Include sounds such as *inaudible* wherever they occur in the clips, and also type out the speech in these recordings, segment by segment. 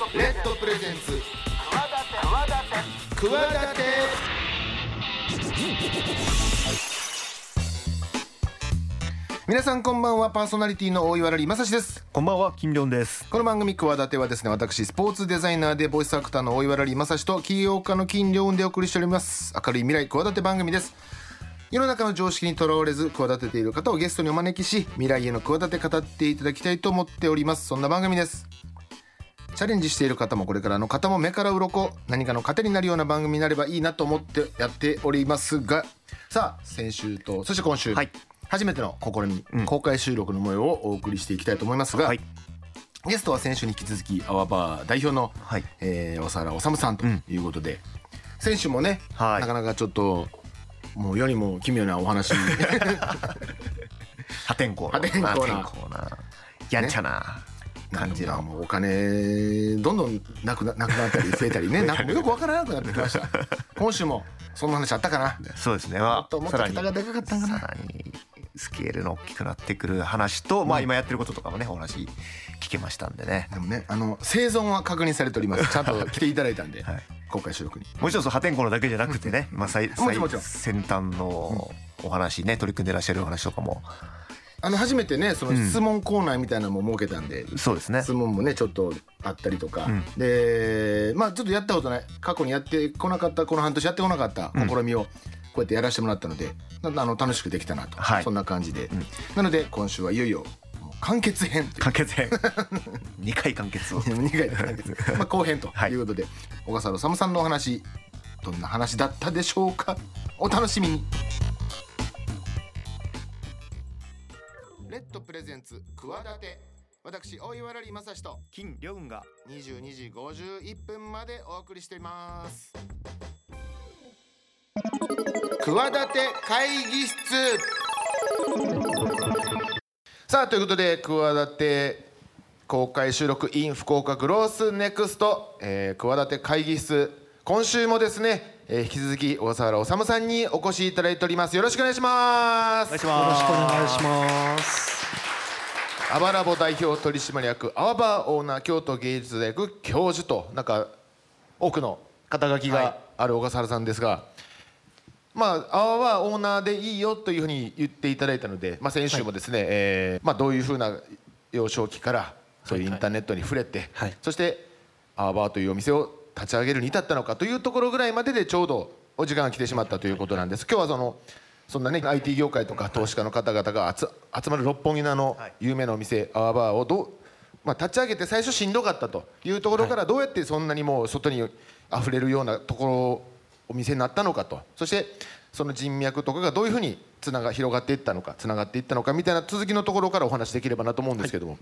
レッドプレゼンツ。企て皆さんこんばんは。パーソナリティの大岩良正史です。こんばんは金良です。この番組企てはですね私スポーツデザイナーでボイスアクターの大岩良正史と起業家の金良でお送りしております。明るい未来企て番組です。世の中の常識にとらわれず企てている方をゲストにお招きし未来への企て語っていただきたいと思っております。そんな番組ですチャレンジしている方もこれからの方も目から鱗何かの糧になるような番組になればいいなと思ってやっておりますがさあ先週とそして今週、はい。初めての試み、うん。公開収録の模様をお送りしていきたいと思いますが、はい。ゲストは先週に引き続きアワバー代表の、はい。えー、小原治さんということで、先週もね、はい。なかなかちょっともう世にも奇妙なお話 *laughs* 破天荒。破天荒な。破天荒な。やんちゃな感じの。もうお金どんどんなくななくなったり増えたりね。*laughs* なんかよくわからなくなってきました。今週もそんな話あったかな？そうですね。もまっともっと桁がでかかったんかな？さらにスケールの大きくなってくる話と、まあ今やってることとかもねお話聞けましたんでね。でもねあの生存は確認されております。ちゃんと来ていただいたんで、*laughs* はい。公開収録に。もちろん破天荒なだけじゃなくてね、まあ、最最先端のお話ね取り組んでらっしゃるお話とかもあの初めてねその質問コーナーみたいなのも設けたんで、そうですね。質問もねちょっとあったりとか、ん。でまあちょっとやったことない。過去にやってこなかったこの半年やってこなかった試みをこうやってやらせてもらったので、なあの楽しくできたなと、はい。そんな感じで、なので今週はいよいよ完結編完結編。*laughs* 2回完結を。2回で完結。*laughs* まあ後編とはい。いうことで、小笠原治さんのお話どんな話だったでしょうか？お楽しみにッドプレゼンツ企て。私大岩良正史と金良雲が22時51分までお送りしています。企て会議室。さあということで企て公開収録 in 福岡グロースネクスト、えー、企て会議室。今週もですね、えー引き続き小笠原治さんにお越しいただいております。よろしくお願いしますお願いします。よろしくお願いします。アバラボ代表取締役アワバーオーナー京都芸術大学教授となんか多くの肩書きがある小笠原さんですが、まあアワバーオーナーでいいよというふうに言っていただいたので、まあ、先週もですね、えーまあ、どういうふうな幼少期からそういうインターネットに触れて、はい。そしてアワバーというお店を立ち上げるに至ったのかというところぐらいまででちょうどお時間が来てしまったということなんです。今日はそのそんなね IT 業界とか投資家の方々が集集まる六本木のあのはい。有名なお店アワバーをどう、まあ、立ち上げて最初しんどかったというところからどうやってそんなにもう外に溢れるようなところお店になったのかと。そしてその人脈とかがどういうふうにつなが広がっていったのかつながっていったのかみたいな続きのところからお話できればなと思うんですけども、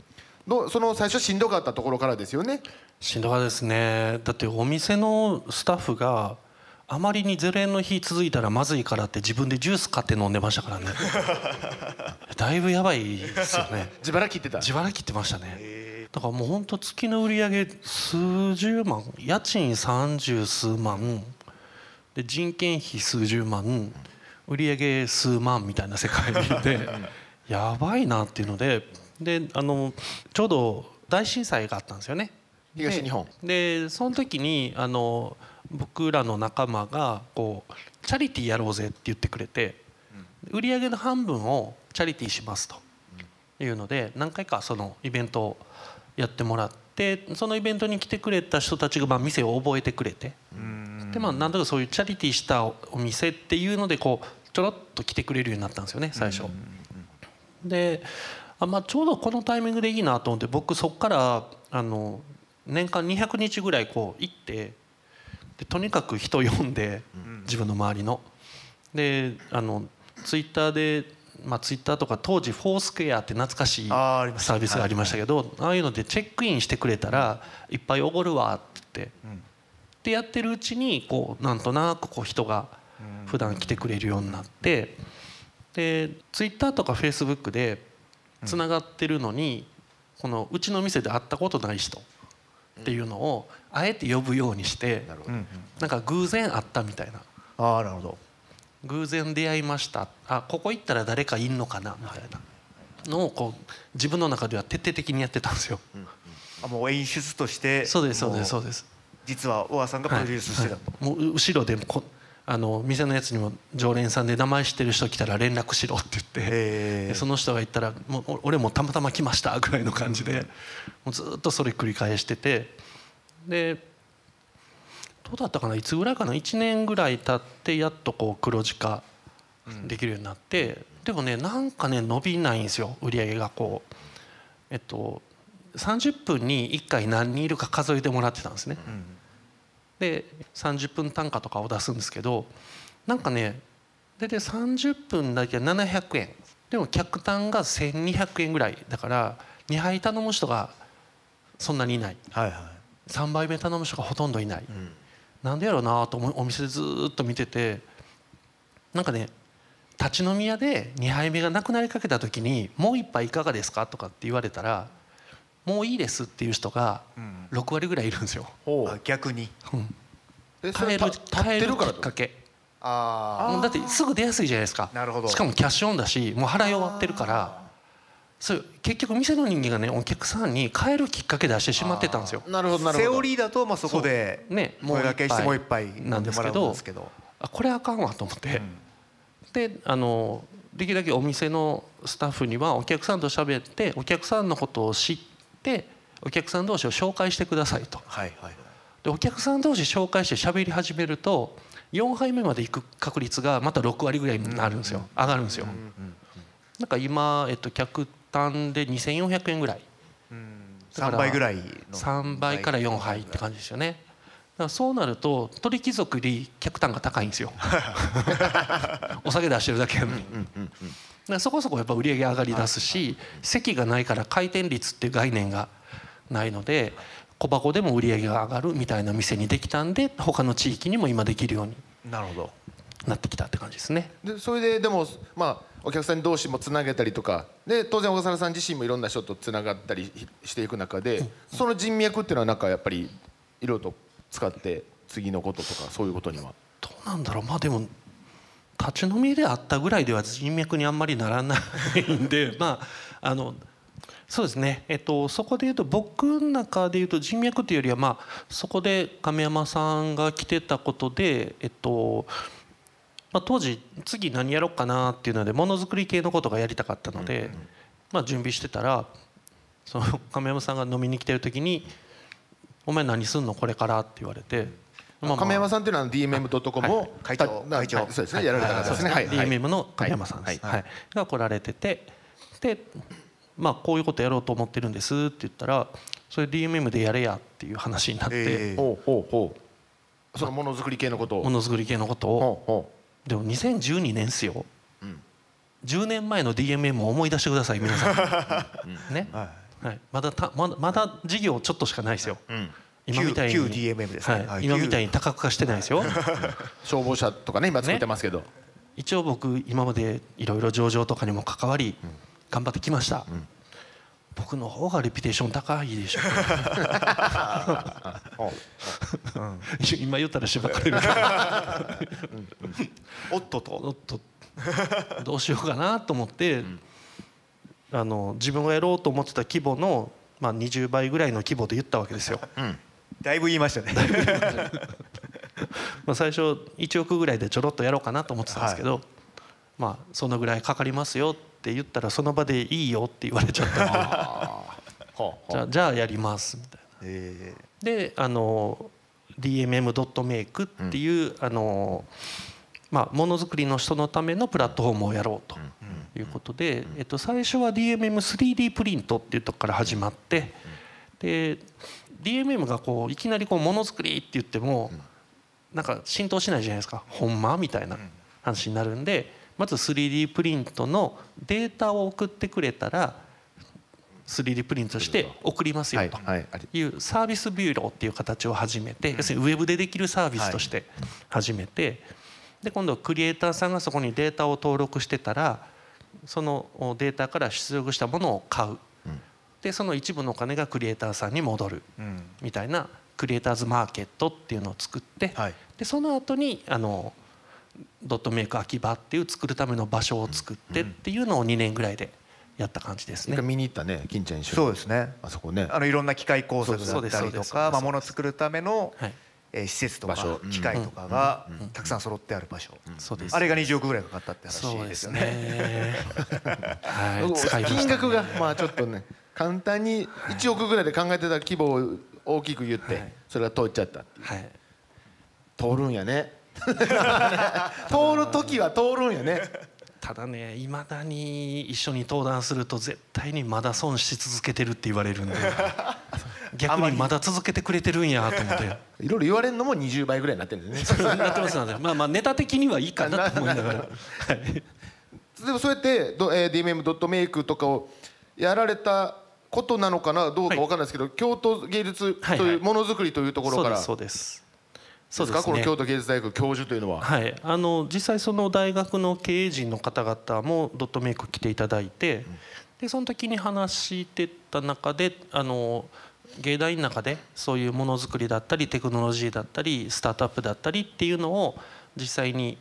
どうその最初しんどかったところからですよね。しんどかったですね。だってお店のスタッフがあまりに0円の日続いたらまずいからって自分でジュース買って飲んでましたからね。*laughs* だいぶやばいですよね。*laughs* 自腹切ってた自腹切ってましたね。だからもう本当月の売り上げ数十万、家賃三十数万、で人件費数十万、売り上げ数万みたいな世界で *laughs* やばいなっていうので、であのちょうど大震災があったんですよね。東日本ででその時にあの僕らの仲間がこうチャリティーやろうぜって言ってくれて、売り上げの半分をチャリティーしますというので何回かそのイベントをやってもらってそのイベントに来てくれた人たちがまあ店を覚えてくれてでまあなんとかそういうチャリティーしたお店っていうのでこうちょろっと来てくれるようになったんですよね最初。であ、まあ、ちょうどこのタイミングでいいなと思って僕そこからあの年間200日ぐらいこう行ってでとにかく人呼んで自分の周りの。であのツイッターで、まあ、ツイッターとか当時フォースクエアって懐かしいサービスがありましたけどああいうのでチェックインしてくれたらいっぱいおごるわって言って。でやってるうちにこうなんとなくこう人が普段来てくれるようになってでツイッターとかフェイスブックでつながってるのにこのうちの店で会ったことない人っていうのをあえて呼ぶようにしてうんなんか偶然会ったみたいな。ああなるほど。偶然出会いました。あここ行ったら誰かいんのかな？みたいな。のをこう自分の中では徹底的にやってたんですよ。あもう演出としてそうですそうですそうもです。実は小川さんがプロデュースしてたと、はいはい。もう後ろでこあの店のやつにも常連さんで名前知ってる人来たら連絡しろって言って、その人が言ったらもうお俺もたまたま来ましたぐらいの感じでもうずっとそれ繰り返しててでどうだったかな？いつぐらいかな？1年ぐらい経ってやっとこう黒字化できるようになって、でもねなんかね伸びないんですよ売り上げがこう。えっと30分に1回何人いるか数えてもらってたんですね。うんで30分単価とかを出すんですけどなんかね大体30分だけ700円。でも客単が1200円ぐらいだから2杯頼む人がそんなにいない。はいはい。3杯目頼む人がほとんどいない、ん。なんでやろうなとお店でずーっと見ててなんかね立ち飲み屋で2杯目がなくなりかけた時に「もう一杯いかがですか?」とかって言われたら「もういいです」っていう人がうん。6割ぐらいいるんですよ。ほあ逆に。うん。えそれ帰るた立って帰るきっかけ。あだってすぐ出やすいじゃないですか。なるほど。しかもキャッシュオンだしもう払い終わってるから。そう結局店の人間がねお客さんに帰るきっかけ出してしまってたんですよ。あなるほどなるほど。セオリーだとまあそこでねもう声掛けして。もう一杯飲なんんですけどうんですけどあこれあかんわと思って、であのできるだけお店のスタッフにはお客さんと喋ってお客さんのことを知ってお客さん同士を紹介してくださいと。はいはいでお客さん同士紹介して喋り始めると4杯目まで行く確率がまた6割ぐらいになるんですよ。上がるんですよ。なんか今、えっと、客単で2400円ぐらい。だから3倍ぐらいの。3倍から4杯って感じですよね。だからそうなると鳥貴族より客単が高いんですよ。*laughs* お酒出してるだけやのに。だからそこそこやっぱ売り上げ上がりだすし席がないから回転率っていう概念がないので小箱でも売り上げが上がるみたいな店にできたんで他の地域にも今できるようになるほど。なってきたって感じですね。でそれででもまあお客さん同士もつなげたりとかで当然小笠原さん自身もいろんな人とつながったりしていく中でその人脈っていうのはなんかやっぱりいろいろと使って次のこととかそういうことには。どうなんだろう。まあでも立ち飲みであったぐらいでは人脈にあんまりならないんで *laughs* まああのそうですね、えっと、そこで言うと僕の中で言うと人脈というよりはまあそこで亀山さんが来てたことでえっとまあ、当時次何やろうかなっていうのでものづくり系のことがやりたかったので、まあ、準備してたらその亀山さんが飲みに来てる時に「お前何すんのこれから」って言われて、亀山さんっていうのは DMM.com を会長た会長はい。そうですね。やられた方ですね。はい。はい。DMM の亀山さんです、ははい。いが来られててで、まあ、こういうことやろうと思ってるんですって言ったらそれ DMM でやれやっていう話になって、ええ。ほうほうほう。そのものづくり系のことを。ものづくり系のことを。ほうほでも2012年っすよ、10年前の DMM を思い出してください皆さん、*laughs* ね、ははい、まだたまだまだ事業ちょっとしかないですよ、ううん今みたいに。旧旧 DMM ですね。はい。はい今みたいに多角化してないですよ。*laughs* 消防車とかね今作ってますけど。一応僕今までいろいろ上場とかにも関わり頑張ってきました、僕の方がレピュテーション高いでしょ。ほ *laughs* *laughs* 今言ったらしばかれるけどおっとと？おっとどうしようかなと思って、あの自分がやろうと思ってた規模の、まあ、20倍ぐらいの規模で言ったわけですよ。だいぶ言いましたね。*laughs* まあ最初1億ぐらいでちょろっとやろうかなと思ってたんですけど、まあそのぐらいかかりますよって言ったらその場でいいよって言われちゃった *laughs* じゃあじゃあやりますみたいな。えであの DMM.make っていう、あのまあものづくりの人のためのプラットフォームをやろうということで、えっと、最初は DMM3D プリントっていうとこから始まってで DMM がこういきなりこうものづくりって言ってもなんか浸透しないじゃないですか。ほんまみたいな話になるんでまず 3D プリントのデータを送ってくれたら 3D プリントして送りますはいよと。はいうサービスビューローっていう形を始めて要するにウェブでできるサービスとして始めてで今度はクリエイターさんがそこにデータを登録してたらそのデータから出力したものを買うでその一部のお金がクリエイターさんに戻る。みたいなクリエイターズマーケットっていうのを作ってはい。でその後にあのドットメイク秋葉っていう作るための場所を作ってっていうのを2年ぐらいでやった感じですね。見に行ったね金ちゃん一緒に。そうですね。あそこね。あのいろんな機械工作だそうですったりとそうですそうです。かまあものを作るためのはい、えー施設とか場所。うん。機械とかがたくさん揃ってある場所。そうです。あれが20億ぐらいかかったって話そうですよね。ね。はい、金額がまあちょっとね簡単に1億ぐらいで考えてた規模を大きく言って、はいそれが通っちゃったはい。通るんやね *laughs* 通る時は通るんやねただね、いまだに一緒に登壇すると絶対にまだ損し続けてるって言われるんで。*laughs* 逆にまだ続けてくれてるんやと思って。*laughs* いろいろ言われるのも20倍ぐらいになってるんですねなってますので、まあまあネタ的にはいいかなと思いながら。はい。でもそうやってど、えー、DMM ドットメイクとかをやられたことなのかなどうかわかんないですけど、京都芸術とはいはい。いうものづくりというところから。そうですそうです。そうかですねこの京都芸術大学教授というのは、はい、あの実際その大学の経営陣の方々もドットメイク来ていただいて、でその時に話してた中であの芸大の中でそういうものづくりだったりテクノロジーだったりスタートアップだったりっていうのを実際に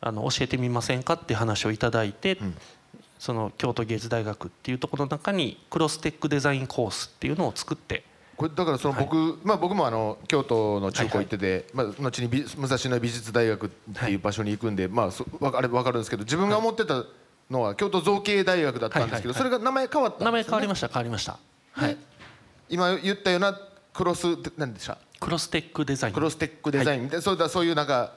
あの教えてみませんかっていう話をいただいて、その京都芸術大学っていうところの中にクロステックデザインコースっていうのを作って。これだからその僕、まあ僕もあの京都の中高行ってて、まあ後に美武蔵野美術大学っていう場所に行くんで、まあそわあれわかるんですけど自分が思ってたのは京都造形大学だったんですけど、はいはいはい。それが名前変わったね、名前変わりました変わりました、はい、今言ったようなクロスなんでした？クロステックデザイン。クロステックデザイン。みたい。な、そうだそういうなんか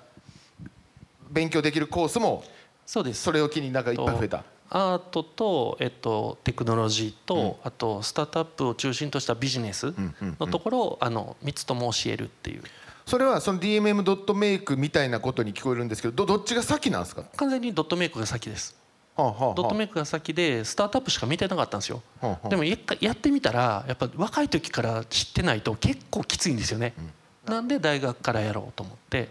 勉強できるコースもそうです。それを機になんかいっぱい増えた。アートと、えっと、テクノロジーと、あとスタートアップを中心としたビジネスのところをあの3つとも教えるっていう。それはその DMM ドットメイクみたいなことに聞こえるんですけどどどっちが先なんですか、完全にドットメイクが先です。はあはあはあ。ドットメイクが先でスタートアップしか見てなかったんですよ。はあはあ。でもやっかやってみたらやっぱ若い時から知ってないと結構きついんですよね。なんで大学からやろうと思って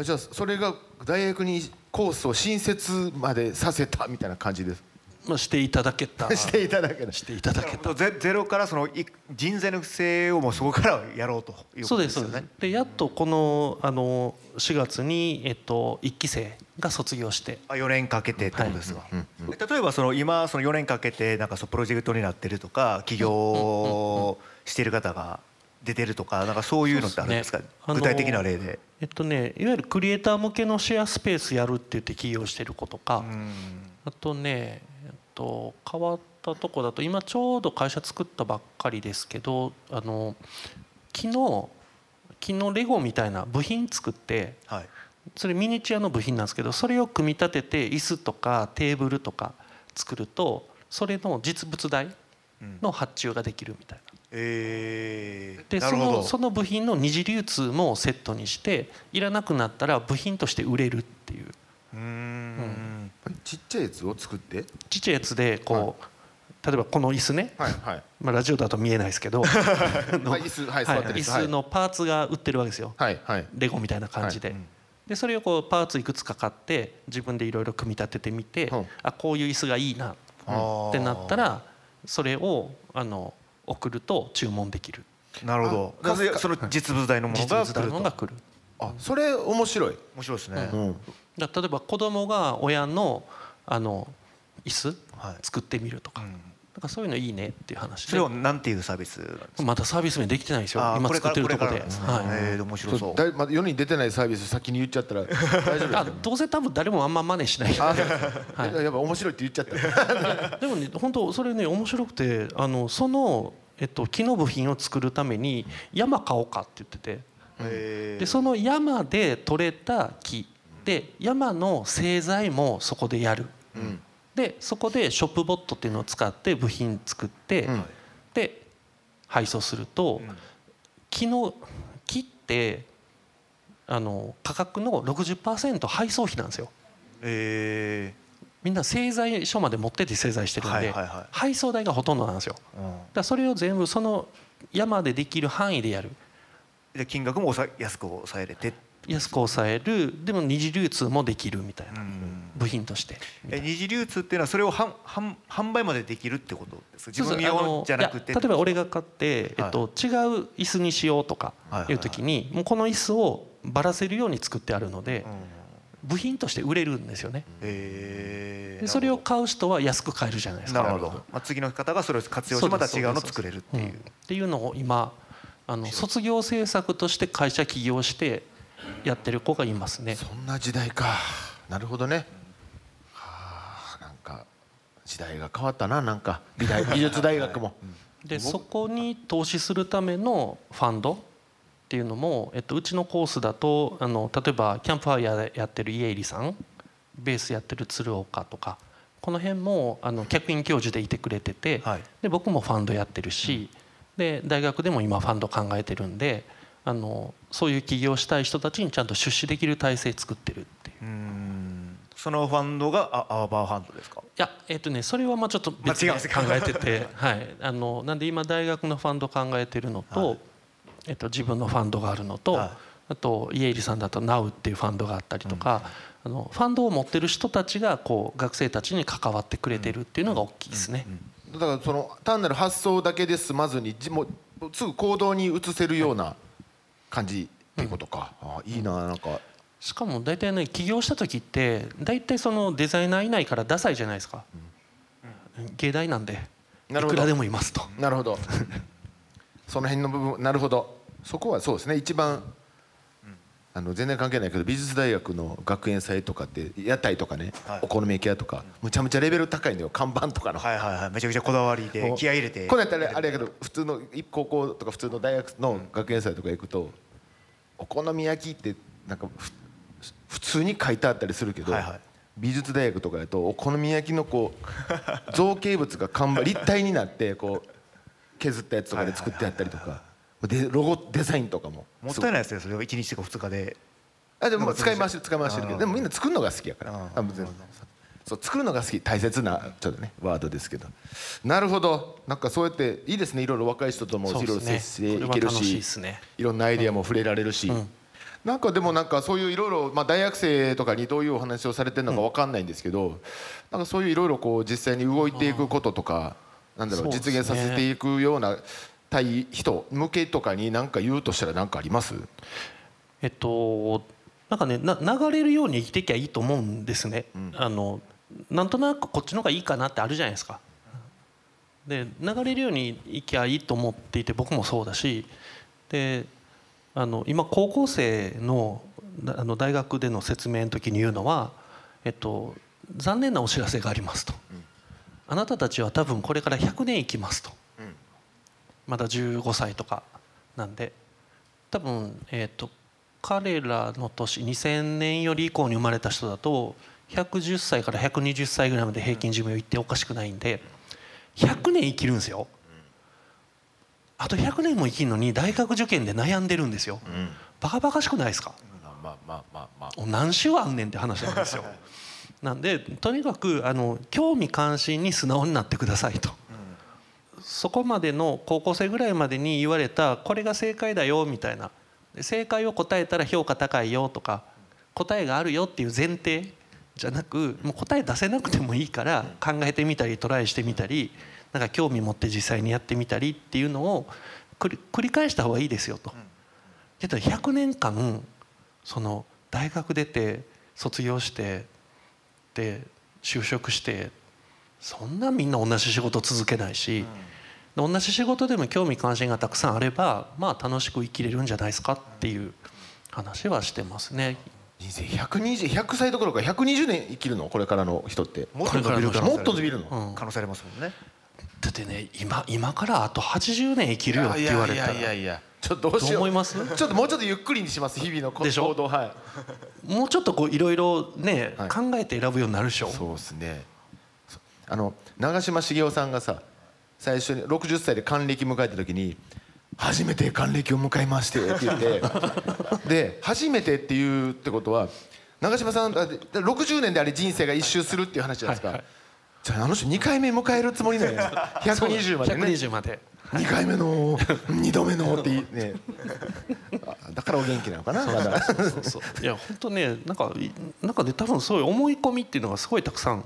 じゃあそれが大学にコースを新設までさせたみたいな感じです。まあしていただけた。していただけだしていただけた。ゼゼロからそのい人材の育成をもうそこからやろうというそうでことですすよね。そうです。でやっとこのあの4月にえっと1期生が卒業して。あ4年かけてってことですが、例えばその今その4年かけてなんかそうプロジェクトになってるとか起業している方が出てるとかなんかそういうのってあるんですか？ね。具体的な例で。えっとねいわゆるクリエイター向けのシェアスペースやるって言って起業してる子とかあとねえっと変わったとこだと今ちょうど会社作ったばっかりですけどあの昨日昨日レゴみたいな部品作ってはい。それミニチュアの部品なんですけどそれを組み立てて椅子とかテーブルとか作るとそれの実物大の発注ができるみたいな。えー、でそのその部品の二次流通もセットにしていらなくなったら部品として売れるっていう。うーん。ちっちゃいやつを作って？ちっちゃいやつでこう、例えばこの椅子ね、はいはい。まあ、ラジオだと見えないですけど。椅子はい椅椅子はい。子のパーツが売ってるわけですよ。はいはい。レゴみたいな感じで。でそれをこうパーツいくつか買って自分でいろいろ組み立ててみて、う。んあこういう椅子がいいなってなったらそれをあの送ると注文できる。なるほど。あなのでその実物大のものが来ると。のが来る。あそれ面白い、面白いですね、うん、だ例えば子供が親のあの椅子はい。作ってみるとか,、んなんかそういうのいいねっていう話そでれをなんていうサービスなんですか？まだサービス名できてないんですよ今これから作ってるとこで。これからなんですねはい。えー面白そう。だいまだ世に出てないサービス先に言っちゃったら大丈夫 *laughs* あどうせ多分誰もあんま真似しないあ *laughs* はい。やっぱ面白いって言っちゃった。*laughs* でもね本当それね面白くてあのその、えっと、木の部品を作るために山買おうかって言ってて。えー。でその山で採れた木で山の製材もそこでやる、でそこでショップボットっていうのを使って部品作って、んで配送すると、木の木ってあの価格の60%配送費なんですよ。えみんな製材所まで持ってって製材してるんで、配送代がほとんどなんですよ。だかーうんらそれを全部その山でできる範囲でやる。で金額も抑え安く抑えれて安く抑えるでも二次流通もできるみたいなうん。部品として。え二次流通っていうのはそれを販販販売までできるってことですか？自分用じゃなくて例えば俺が買って、えっと、違う椅子にしようとかはいう時にもうこの椅子をばらせるように作ってあるので部品として売れるんですよね。へでそれを買う人は安く買えるじゃないですか。なるほど、まあ、次の方がそれを活用してまた違うのを作れるっていう。うん。っていうのを今あの卒業制作として会社起業してやってる子がいますね。そんな時代か。なるほどね。はあなんか時代が変わったななんか。美大 *laughs* 美術大学も。でそこに投資するためのファンドっていうのも、えっと、うちのコースだとあの例えばキャンプファイヤーやってる家入さんベースやってる鶴岡とかこの辺もあの客員教授でいてくれてて、はい。で僕もファンドやってるし、で大学でも今ファンド考えてるんであのそういう起業したい人たちにちゃんと出資できる体制作ってるっていう。うそのファンドがあアーバーファンドですか？いやえっとねそれはまあちょっと別でまあ違うん考えてて、*laughs* はい、あのなんで今大学のファンド考えてるのと、えっと、自分のファンドがあるのと、はい。あと家入さんだと NOW っていうファンドがあったりとか、あのファンドを持ってる人たちがこう学生たちに関わってくれてるっていうのが大きいですね。だからその単なる発想だけで済まずにじもうすぐ行動に移せるような感じっていうことか、あいいななんか。しかも大体ね起業した時って大体そのデザイナーいないからダサいじゃないですか、芸大なんでいなるほど。くらでもいますと。なるほど。*laughs* その辺の部分なるほど。そこはそうですね。一番あの全然関係ないけど美術大学の学園祭とかって屋台とかね、はい。お好み焼き屋とかむちゃむちゃレベル高いのよ看板とかの、はいはいはい。めちゃくちゃこだわりで気合い入れて。これやったらあれやけど普通の高校とか普通の大学の学園祭とか行くと、お好み焼きってなんかふ普通に書いてあったりするけど、はいはい。美術大学とかだとお好み焼きのこう *laughs* 造形物が看板立体になってこう削ったやつとかで作ってあったりとかでロゴデザインとかも。もったいないですねそれを1日とか2日で。あでも使い回して使い回してるけど。でもみんな作るのが好きやから。ああ別にそう作るのが好き。大切なちょっとねワードですけど。なるほど。なんかそうやっていいですね。いろいろ若い人ともいろいろ接していけるし。いろんなアイデアも触れられるし、なんかでもなんかそういういろいろまあ大学生とかにどういうお話をされてるのかわかんないんですけど、なんかそういういろいろこう実際に動いていくこととか、なんだろう実現させていくような対人向けとかに何か言うとしたら何かあります？えっとなんかねな流れるように生きていきゃいいと思うんですね、あのなんとなくこっちの方がいいかなってあるじゃないですか。で流れるように生きゃいいと思っていて僕もそうだし。であの今高校生のだあの大学での説明の時に言うのは、えっと、残念なお知らせがありますと、あなたたちは多分これから100年生きますと、まだ15歳とかなんで多分、えー、と彼らの年2000年より以降に生まれた人だと110歳から120歳ぐらいまで平均寿命いっておかしくないんで100年生きるんですよ。あと100年も生きるのに大学受験で悩んでるんですよ。バカバカしくないですか？まあまあまあまあ何種あんねんって話なんですよ。なんでとにかくあの興味関心に素直になってくださいと。そこまでの高校生ぐらいまでに言われたこれが正解だよみたいな正解を答えたら評価高いよとか答えがあるよっていう前提じゃなくもう答え出せなくてもいいから考えてみたりトライしてみたりなんか興味持って実際にやってみたりっていうのを繰り返した方がいいですよと。けど100年間その大学出て卒業してで就職してそんなみんな同じ仕事続けないし、で同じ仕事でも興味関心がたくさんあればまあ楽しく生きれるんじゃないですかっていう話はしてますね。人生120 100歳どころか120年生きるの？これからの人って。もっと伸びるもっと伸びるの、うん。可能性ありますもんね。だってね今今からあと80年生きるよって言われたら。いやいやいやちょっとどうしよう。思います？ちょっともうちょっとゆっくりにします日々の行動。はい。もうちょっとこういろいろね、はい。考えて選ぶようになるでしょ？そうですね。そあの長嶋茂雄さんがさ最初に60歳で還暦迎えた時に「初めて還暦を迎えまして」って言って。*laughs* で「初めて」っていうってことは長嶋さんだって60年であれ人生が一周するっていう話じゃないですか、はいはい。じゃああの人2回目迎えるつもりなんや。*laughs* 120までね。120まで。2回目の *laughs* 2度目のってだからお元気なのかなまだ。そうそう。いや本当ねなんかいなんかね多分そういう思い込みっていうのがすごいたくさん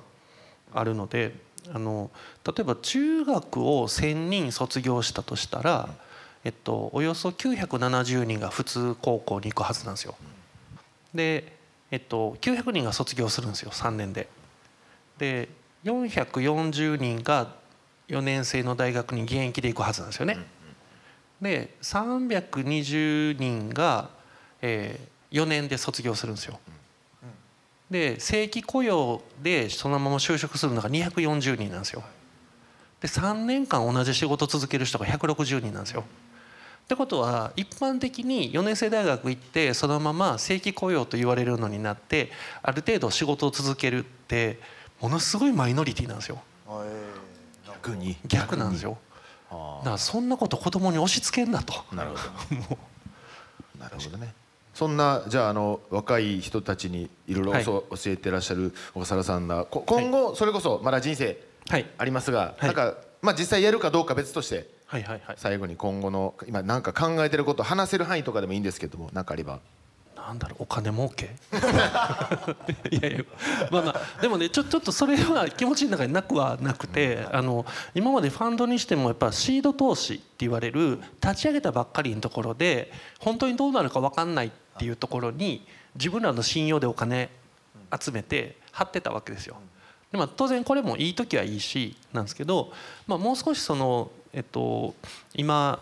あるのであの例えば中学を1,000人卒業したとしたら、えっと、およそ970人が普通高校に行くはずなんですよ。で、えっと、900人が卒業するんですよ3年で。で440人が4年生の大学に現役で行くはずなんですよね。で320人が、えー、4年で卒業するんですよ。で正規雇用でそのまま就職するのが240人なんですよ。で3年間同じ仕事続ける人が160人なんですよ。ってことは一般的に4年生大学行ってそのまま正規雇用と言われるのになってある程度仕事を続けるってものすごいマイノリティなんですよ。逆に逆なんですよ。だからそんなこと子供に押し付けんなと。なるほどなるほどねそんなじゃああの若い人たちにいろいろはい教えてらっしゃる小笠原さんがこ今後それこそまだ人生はいありますが、はい。なんかまあ実際やるかどうか別としてはいはいはい。最後に今後の今なんか考えてること話せる範囲とかでもいいんですけども何かあれば。なんだろうお金儲け？*laughs* いやいやまあまあでもねちょちょっとそれは気持ちの中になくはなくてあの今までファンドにしてもやっぱシード投資って言われる立ち上げたばっかりのところで本当にどうなるか分かんないっていうところに自分らの信用でお金集めて張ってたわけですよ。でまあ、当然これもいい時はいいしなんですけど、まあ、もう少しその、えっと、今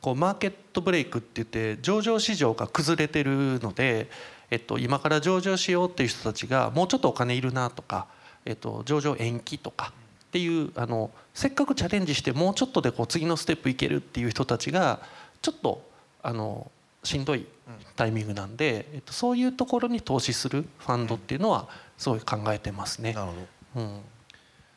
こうマーケットブレイクって言って上場市場が崩れてるので、えっと、今から上場しようっていう人たちがもうちょっとお金いるなとか、えっと、上場延期とかっていうあのせっかくチャレンジしてもうちょっとでこう次のステップいけるっていう人たちがちょっとあのしんどいタイミングなんで、えっと、そういうところに投資するファンドっていうのはすごい考えてますね。るほど。うん。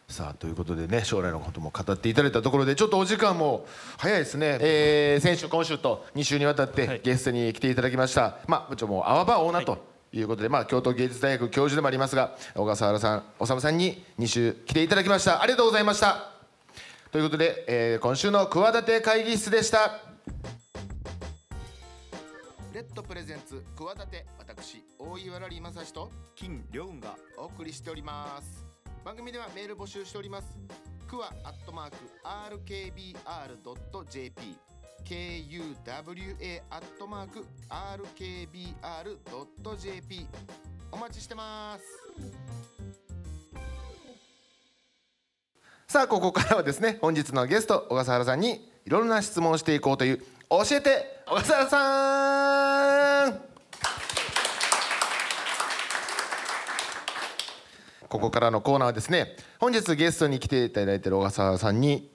さあということでね将来のことも語っていただいたところでちょっとお時間も早いですね、えー先週今週と2週にわたっはい。てゲストに来ていただきました、まあちょもう泡場オーナーということで、まあ京都芸術大学教授でもありますが小笠原さん修さんに2週来ていただきました。ありがとうございました。ということで、えー今週の企て会議室でした。レッドプレゼンツ企て私大岩良理正史と金良雲がお送りしております。番組ではメール募集しております。クワアットマーク RKBR.jp KUWA アットマーク RKBR.jp お待ちしてます。さあここからはですね本日のゲスト小笠原さんにいろんな質問をしていこうという教えて小笠原さん。ここからのコーナーはですね本日ゲストに来ていただいている小笠原さんに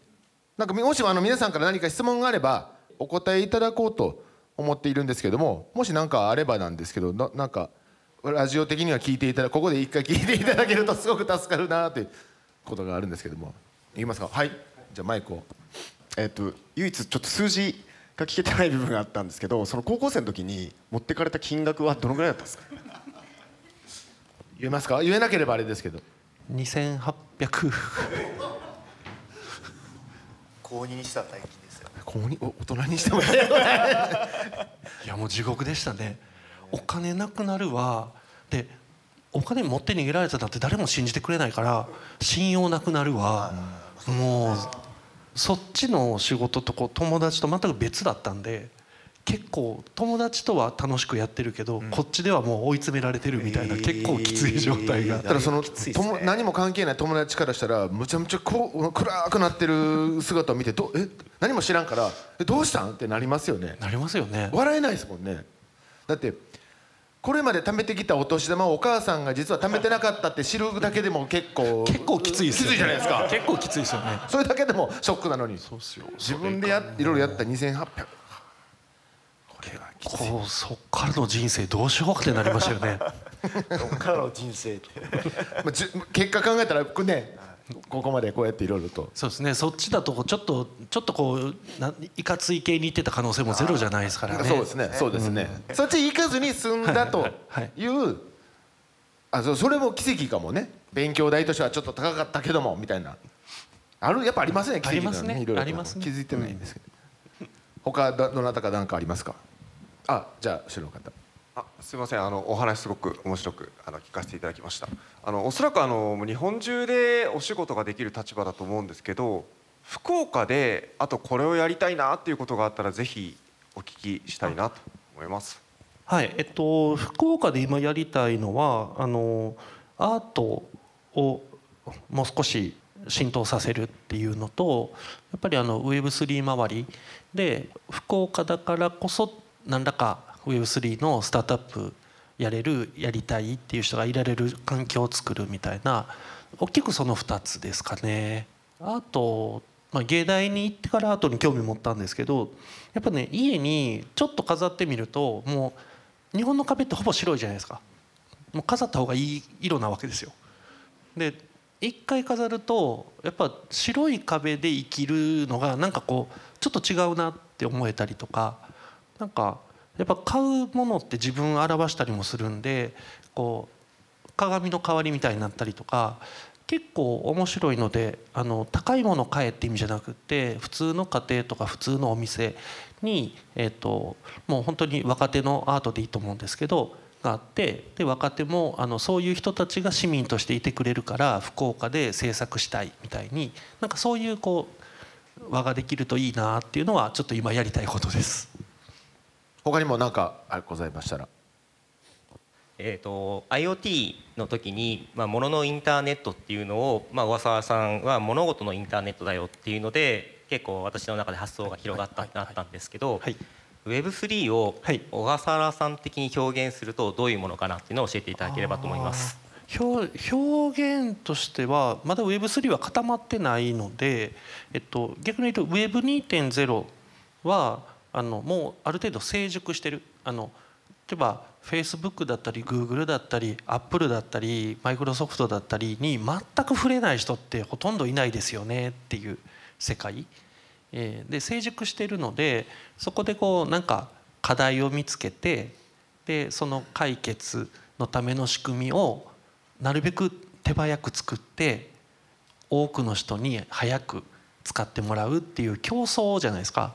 なんかもしもあの皆さんから何か質問があればお答えいただこうと思っているんですけどももし何かあればなんですけどななんかラジオ的には聞いていただここで一回聞いていただけるとすごく助かるなということがあるんですけどもいきますか？はい。じゃあマイクを。えっと唯一ちょっと数字が聞けてない部分があったんですけどその高校生の時に持ってかれた金額はどのぐらいだったんですか？言えますか？言えなければあれですけど。2800高2にしたら大金ですよ。ここにお大人にしても。*laughs* いやもう地獄でしたね。お金なくなるわ。でお金持って逃げられたなんて誰も信じてくれないから信用なくなるわ。もうそっちの仕事とこう友達と全く別だったんで結構友達とは楽しくやってるけど、こっちではもう追い詰められてるみたいな、結構きつい状態が、ただそのねとも何も関係ない友達からしたらむちゃむちゃこう暗くなってる姿を見てどえ何も知らんからえどうしたん？ってなりますよね。なりますよね。笑えないですもんね。だってこれまで貯めてきたお年玉をお母さんが実は貯めてなかったって知るだけでも結構結構きついですよ、ね、きついじゃないですか。結構きついですよね。それだけでもショックなのに。そうっすよ。自分でやい。ろいろやった2800これはきついこうそっからの人生どうしようかってなりましたよね。*laughs* ここからの人生って。*laughs* まあじゅ結果考えたらこれねここまでこうやっていろいろと。そうですね。そっちだとちょっとちょっとこうないかつい系に行ってた可能性もゼロじゃないですからね。*laughs* そうですね。そうですね、そっち行かずに済んだとはい。はい。あそれも奇跡かもね。勉強代としてはちょっと高かったけどもみたいな。あるやっぱありますね奇跡ありますね。いろいろと。ありますね。気づいてないんですけど、他どどなたか何かありますか？あじゃあ後ろの方あすみません。あのお話すごく面白くあの聞かせていただきました。あのおそらくあの日本中でお仕事ができる立場だと思うんですけど福岡であとこれをやりたいなっていうことがあったらぜひお聞きしたいなと思います。はい。えっと福岡で今やりたいのはあのアートをもう少し浸透させるっていうのとやっぱりあの Web3 周りで福岡だからこそ何らか Web3 のスタートアップやれるやりたいっていう人がいられる環境を作るみたいな大きくその2つですかね。あと、まあ、芸大に行ってからアートに興味持ったんですけどやっぱね家にちょっと飾ってみるともう日本の壁ってほぼ白いじゃないですか。もう飾った方がいい色なわけですよ。で一回飾るとやっぱ白い壁で生きるのがなんかこうちょっと違うなって思えたりとかなんかやっぱ買うものって自分を表したりもするんでこう鏡の代わりみたいになったりとか結構面白いのであの高いもの買えって意味じゃなくって普通の家庭とか普通のお店に、えー、ともう本当に若手のアートでいいと思うんですけどがあってで若手もあのそういう人たちが市民としていてくれるから福岡で制作したいみたいになんかそういうこう輪ができるといいなっていうのはちょっと今やりたいことです。他にも何かございましたら。えー、と IoT の時に、まあ、物のインターネットっていうのを、まあ、小笠原さんは物事のインターネットだよっていうので結構私の中で発想が広がったなったんですけど、はい。Web3 をはい。小笠原さん的に表現するとどういうものかなっていうのを教えていただければと思います。表表現としてはまだ Web3 は固まってないので、えっと、逆に言うと Web2.0 はあのもうある程度成熟してるあの例えば Facebook だったり Google だったり Apple だったり Microsoft だったりに全く触れない人ってほとんどいないですよねっていう世界。えーで成熟してるのでそこでこうなんか課題を見つけてでその解決のための仕組みをなるべく手早く作って多くの人に早く使ってもらうっていう競争じゃないですか。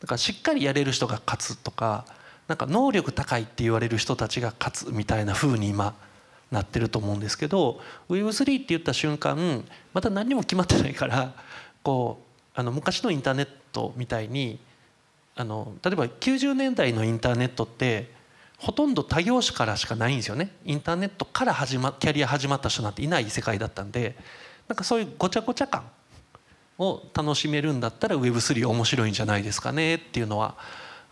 だからしっかりやれる人が勝つとかなんか能力高いって言われる人たちが勝つみたいな風に今なってると思うんですけど Web3 って言った瞬間また何にも決まってないからこうあの昔のインターネットみたいにあの例えば90年代のインターネットってほとんど他業種からしかないんですよね。インターネットから始まキャリア始まった人なんていない世界だったんでなんかそういうごちゃごちゃ感を楽しめるんだったら Web3 面白いんじゃないですかねっていうのは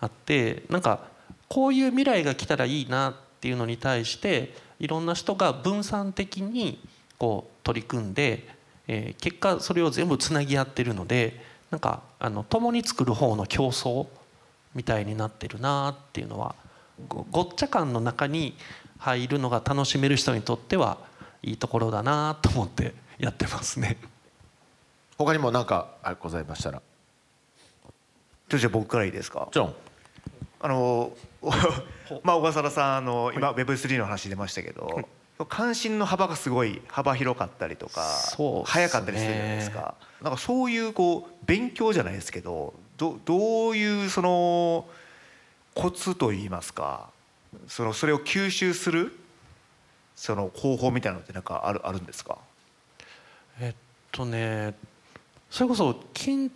あってなんかこういう未来が来たらいいなっていうのに対していろんな人が分散的にこう取り組んで、えー結果それを全部つなぎ合ってるのでなんかあの共に作る方の競争みたいになってるなっていうのはごごっちゃ感の中に入るのが楽しめる人にとってはいいところだなと思ってやってますね。他にも何かございましたら。じゃあ僕からいいですか？ジョンあのお *laughs* まあ小笠原さんあの今 Web3 の話出ましたけど、関心の幅がすごい幅広かったりとか、ね。早かったりするじゃないですか。なんかそういうこう勉強じゃないですけどどどういうそのコツといいますかそのそれを吸収するその方法みたいなのってなんかあるあるんですか？えっとねそれこそ金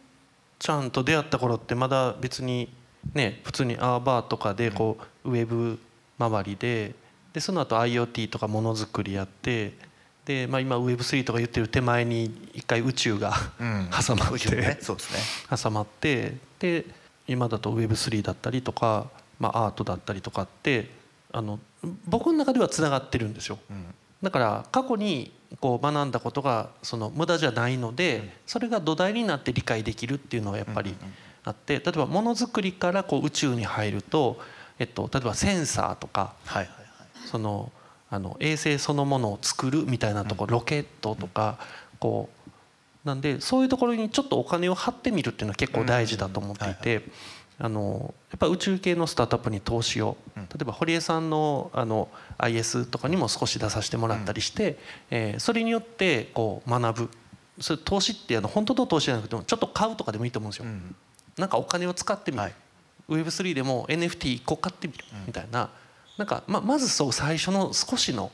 ちゃんと出会った頃ってまだ別にね普通にアーバーとかでこうウェブ周りででその後 IoT とかものづくりやってで、まあ、今 Web3 とか言ってる手前に一回宇宙が *laughs* 挟まっ宇宙ね。てそうですね。挟まってで今だと Web3 だったりとか、まあ、アートだったりとかってあの僕の中ではつながってるんですよ。だから過去にこう学んだことがその無駄じゃないのでそれが土台になって理解できるっていうのはやっぱりあって例えばものづくりからこう宇宙に入ると、えっと、例えばセンサーとかそのあの衛星そのものを作るみたいなところロケットとかこうなんでそういうところにちょっとお金を張ってみるっていうのは結構大事だと思っていて。あのやっぱ宇宙系のスタートアップに投資を例えば堀江さんのあの IS とかにも少し出させてもらったりして、えーそれによってこう学ぶ。それ投資ってあの本当の投資じゃなくてもちょっと買うとかでもいいと思うんですよ。なんかお金を使ってみる、はい。Web3 でも NFT1 個買ってみるみたいな,、なんかままずそう最初の少しの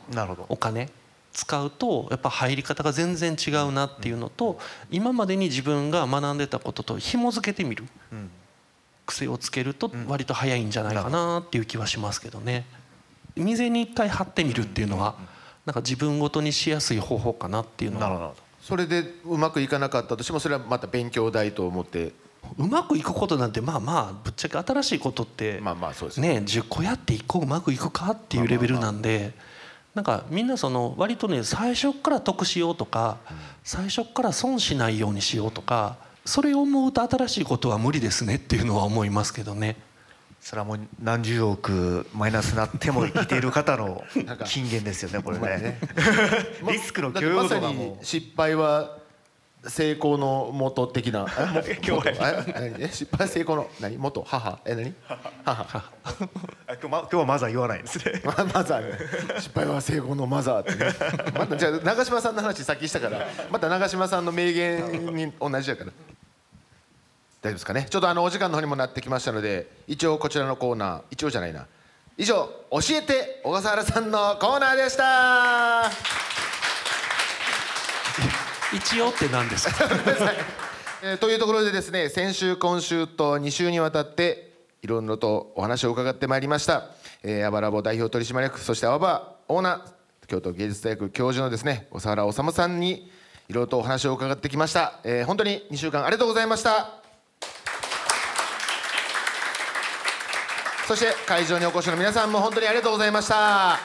お金使うとやっぱ入り方が全然違うなっていうのと今までに自分が学んでたことと紐付けてみる。癖をつけると割と早いんじゃないかなっていう気はしますけどね。未然に一回貼ってみるっていうのはなんか自分ごとにしやすい方法かなっていうのは。なるほど。それでうまくいかなかったとしてもそれはまた勉強代と思って。うまくいくことなんてまあまあぶっちゃけ新しいことってまあまあそうですね。ね10個やって1個うまくいくかっていうレベルなんでなんかみんなその割とね最初から得しようとか最初から損しないようにしようとかそれを思うと新しいことは無理ですねっていうのは思いますけどね。それはもう何十億マイナスになっても生きている方の金言ですよねこれね。リスクの許容度がもに失敗は成功の元的な。今日元え何？え失敗は成功の何？元？母？え何？母？*laughs* 今日ま今日はまずは言わないですね。*laughs* まマザーね。失敗は成功のマザーってね。またじゃあ長嶋さんの話さっきしたからまた長嶋さんの名言に同じやから大丈夫ですかね？ちょっとあのお時間の方にもなってきましたので一応こちらのコーナー一応じゃないな。以上教えて小笠原さんのコーナーでした。一応って何ですか？*laughs* えーというところでですね先週今週と2週にわたっていろいろとお話を伺ってまいりました、えー、アバラボ代表取締役そしてアワバオーナー京都芸術大学教授のですね小沢治さんにいろいろとお話を伺ってきました、えー本当に2週間ありがとうございましたそして会場にお越しの皆さんも本当にありがとうございました。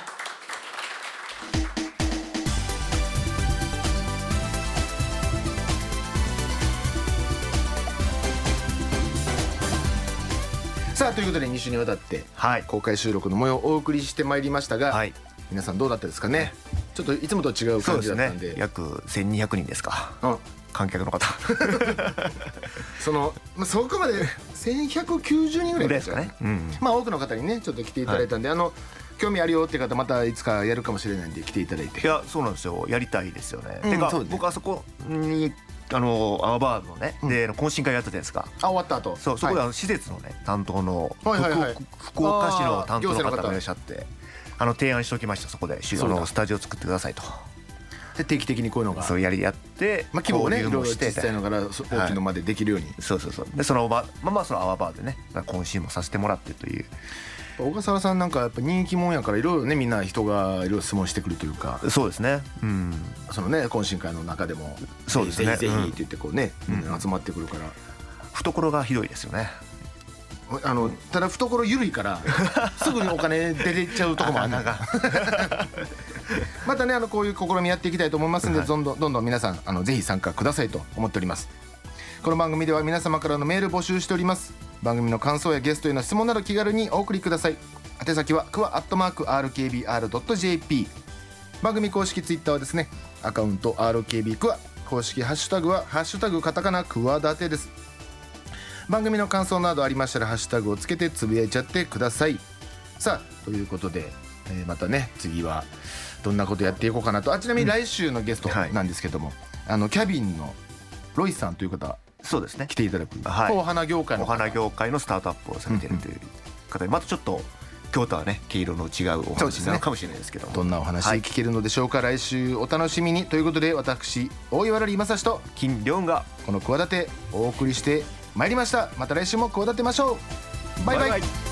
さあということで2週にわたってはい。公開収録の模様をお送りしてまいりましたが、はい。皆さんどうだったですかね？ちょっといつもと違う感じだったんで。ね。約1200人ですか。うん観客の方。*laughs* その、まあ、そこまで1190人ぐらいぐらいですかね。うんまあ多くの方にねちょっと来ていただいたんで、あの興味あるよっていう方またいつかやるかもしれないんで来ていただいて。いやそうなんですよ。やりたいですよね、うんてかね。僕あそこにあのアワバーのね、で懇親会やったじゃないですか。あ終わった後。そうそこであはい。の施設のね担当の福,、はいはいはい。福岡市の担当の方方がいらっしゃってあの提案しておきましたそこで。のスタジオ作ってくださいとで定期的にこういうのがそうやりやってまあ規模をねいろいろ交流もして実際のからそ大きいのまでできるように、そうそうそう。でその場まあまあそのアワバーでね懇親もさせてもらってという。小笠原さんなんかやっぱ人気者やからいろいろねみんな人がいろいろ質問してくるというか。そうですね。うん。そのね懇親会の中でもそうですね。ぜひぜひうん。って言ってこうね、みんな集まってくるから、懐がひどいですよね。あのただ懐緩いからすぐにお金出てっちゃうとこもある。なんか *laughs* またねあのこういう試みやっていきたいと思いますんで、どんどんどんどん皆さんあのぜひ参加くださいと思っております。この番組では皆様からのメール募集しております。番組の感想やゲストへの質問など気軽にお送りください。宛先はクワアットマーク RKBR.jp 番組公式ツイッターはですねアカウント RKB クワ公式ハッシュタグはハッシュタグカタカナクワダテです。番組の感想などありましたらハッシュタグをつけてつぶやいちゃってください。さあということで、えーまたね次はどんなことやっていこうかなと。あちなみに来週のゲストはい。なんですけども、あのキャビンのロイさんという方そうですね。来ていただく、はい。お花業界の方。お花業界のスタートアップをされているという方でまたちょっと京都はね毛色の違うお話なのかもしれないですけども。どんなお話はい。聞けるのでしょうか、来週お楽しみに。ということで私大岩良正史と金良が。この企てお送りしてまいりました。また来週も企てましょう。バイバイ。バイバイ